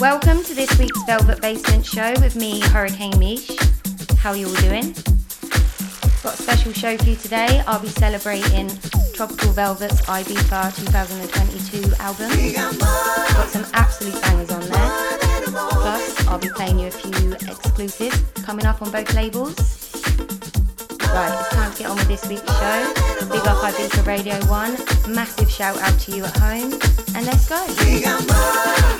Welcome to this week's Velvet Basement show with me, Hurricane Mish. How are you all doing? Got a special show for you today. I'll be celebrating Tropical Velvet's Ibiza 2022 album. Got some absolute bangers on there. Plus, I'll be playing you a few exclusives coming up on both labels. Right, it's time to get on with this week's show. Big up Ibiza Radio 1. Massive shout out to you at home. And let's go.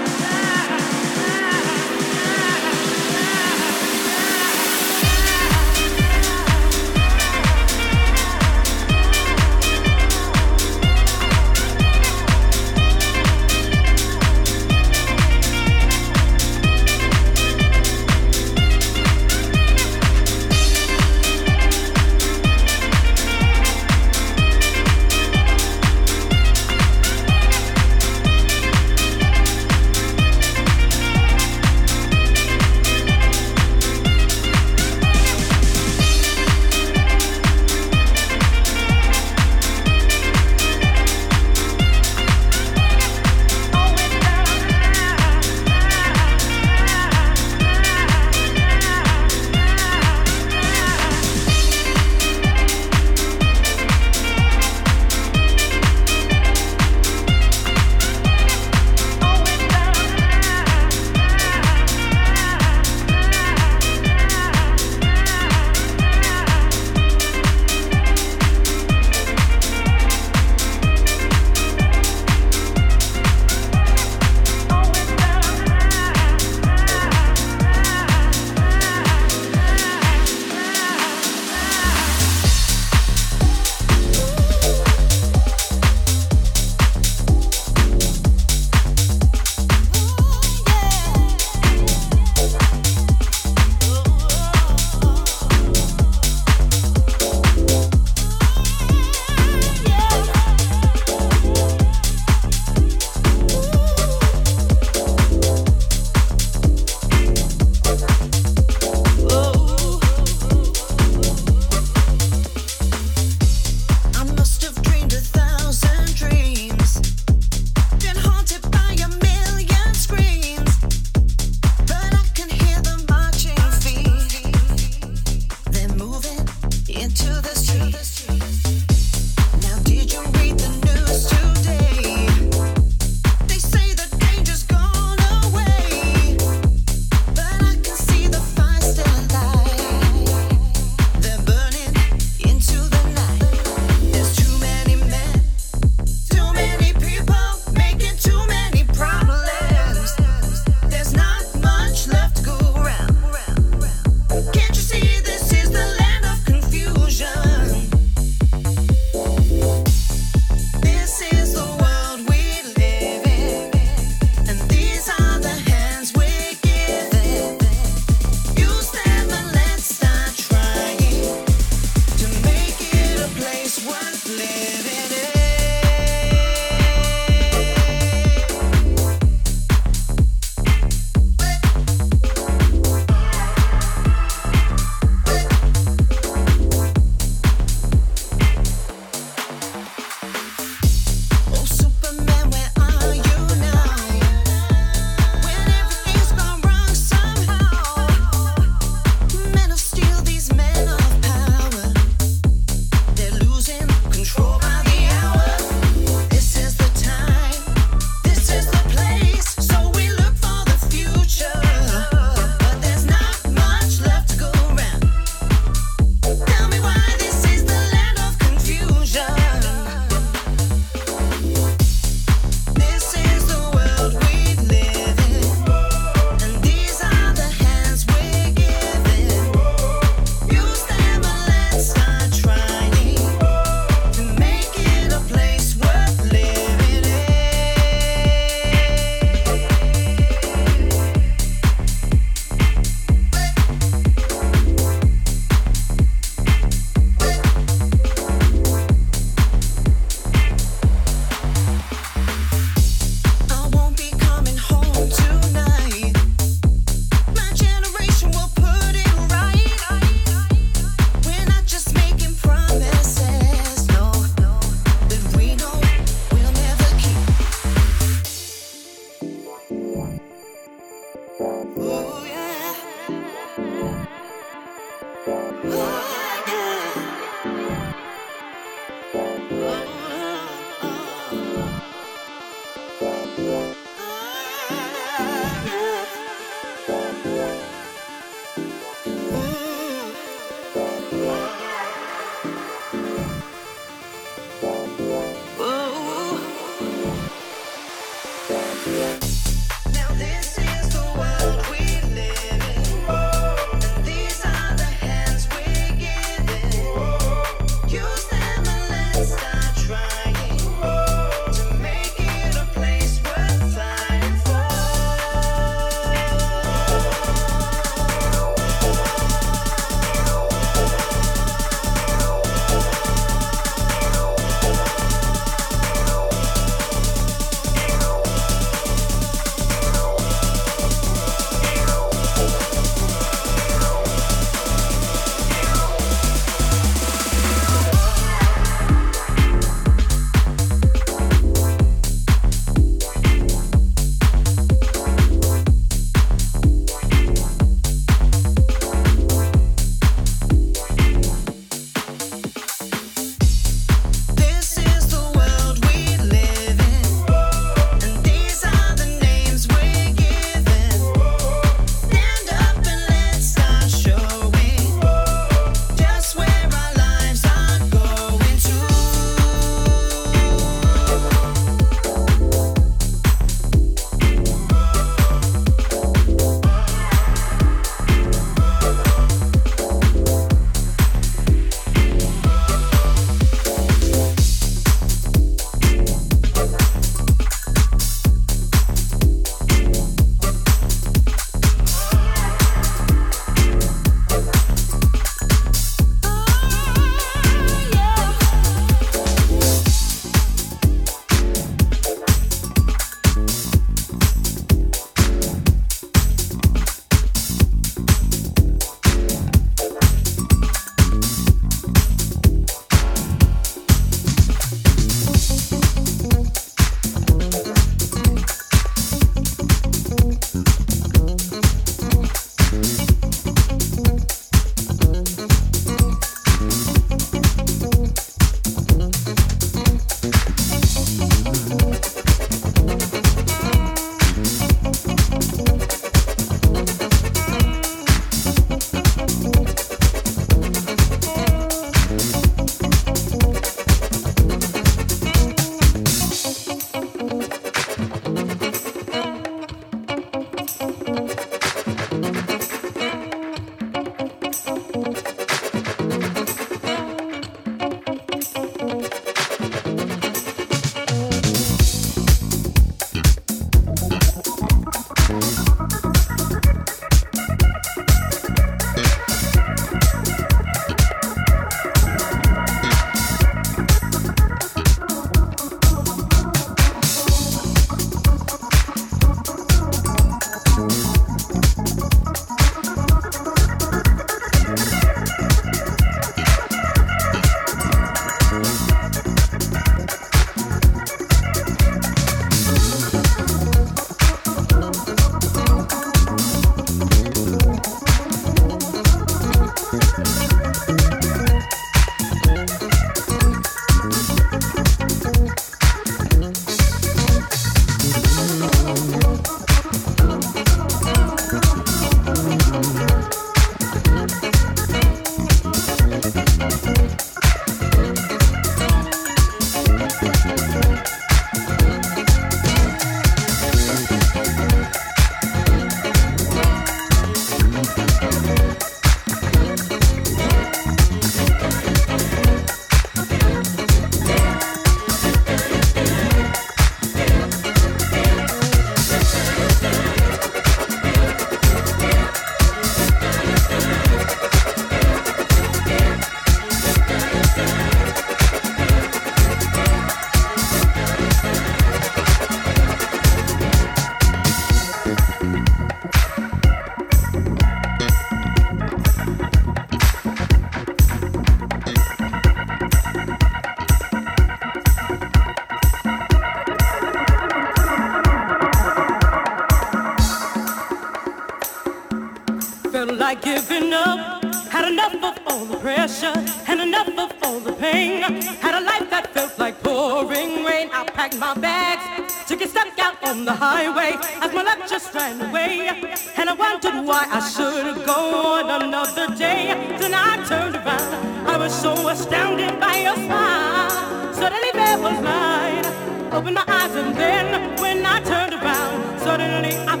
Like giving up. Had enough of all the pressure and enough of all the pain. Had a life that felt like pouring rain. I packed my bags, took a step out on the highway as my luck just ran away. And I wondered why I should go on another day. Then I turned around, I was so astounded by your smile. Suddenly there was light. Opened my eyes and then when I turned around, suddenly I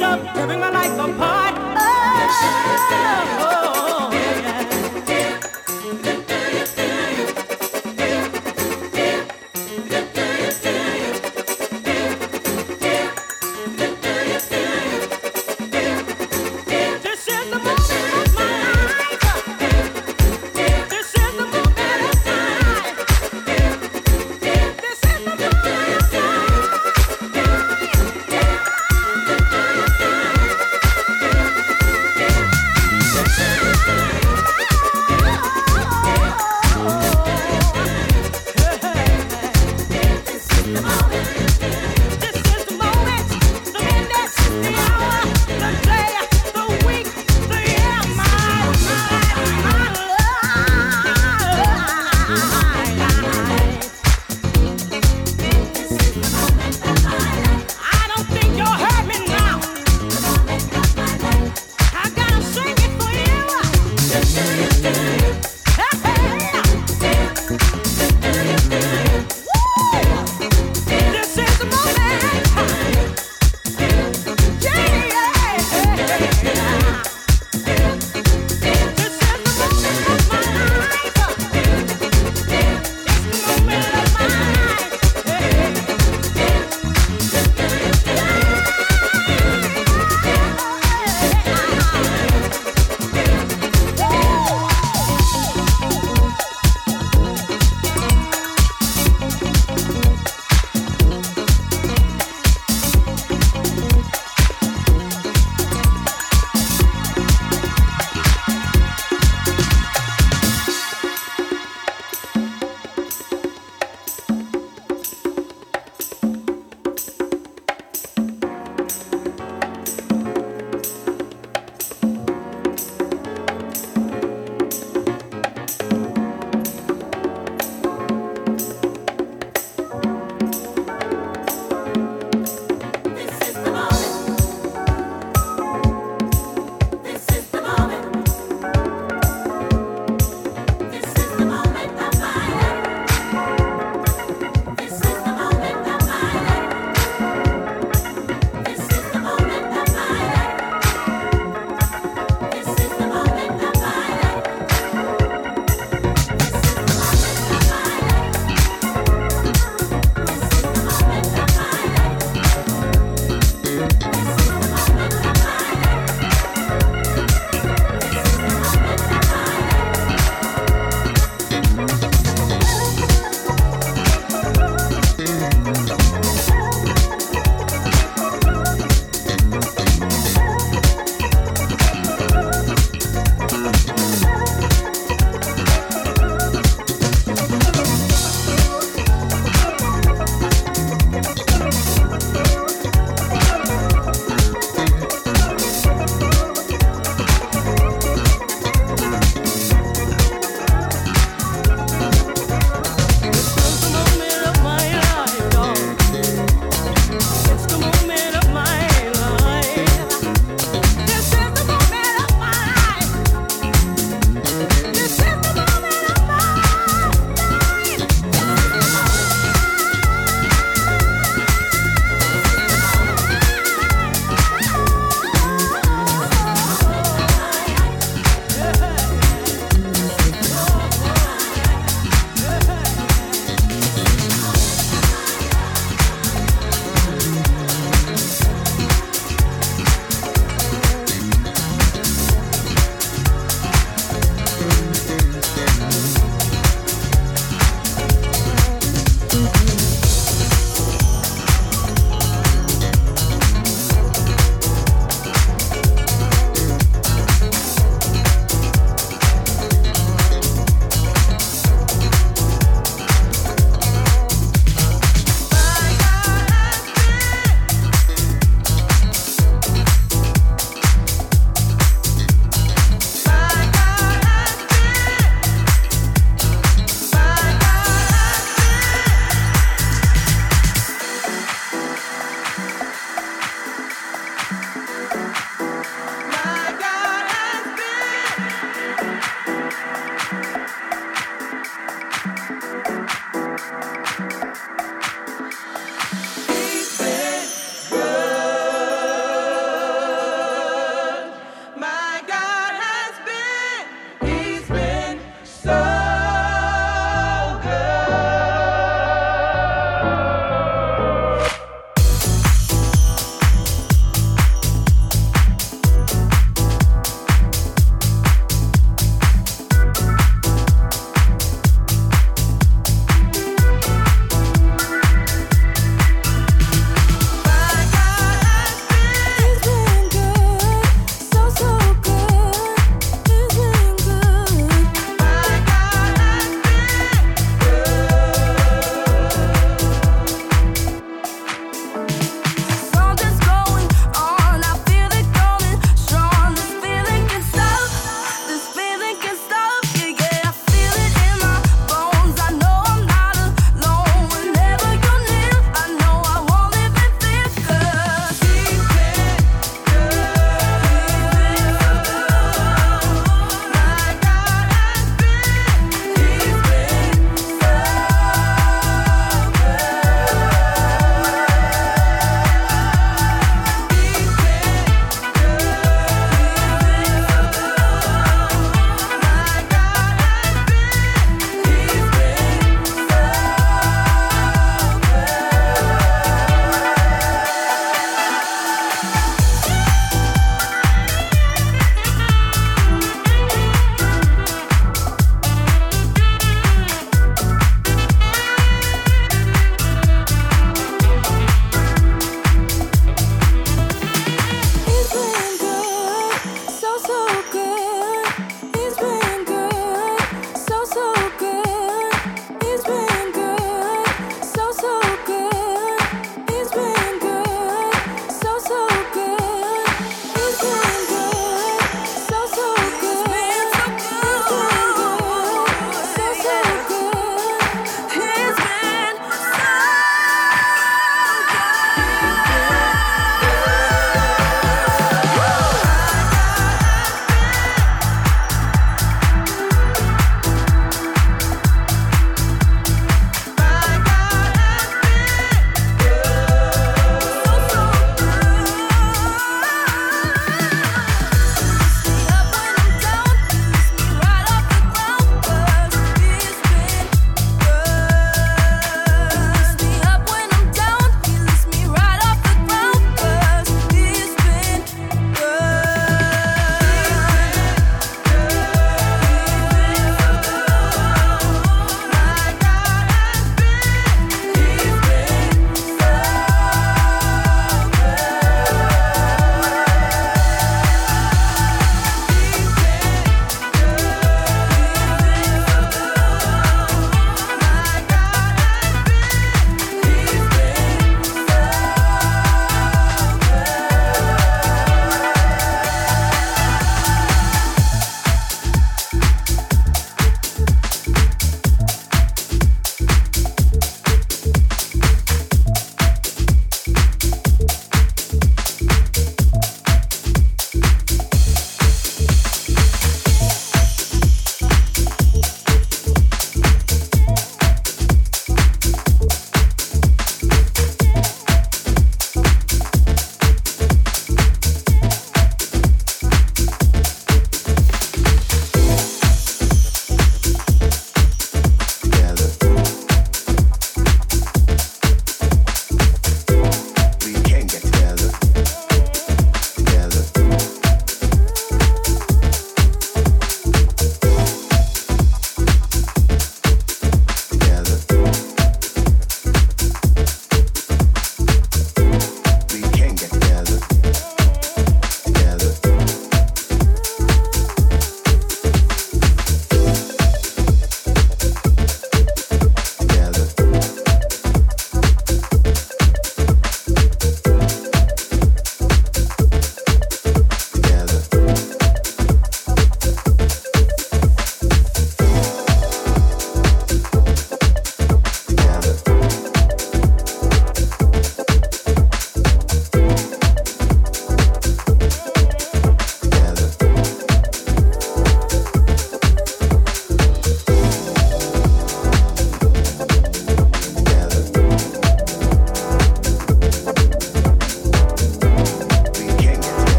End tearing my life apart. Oh, All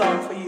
song for you.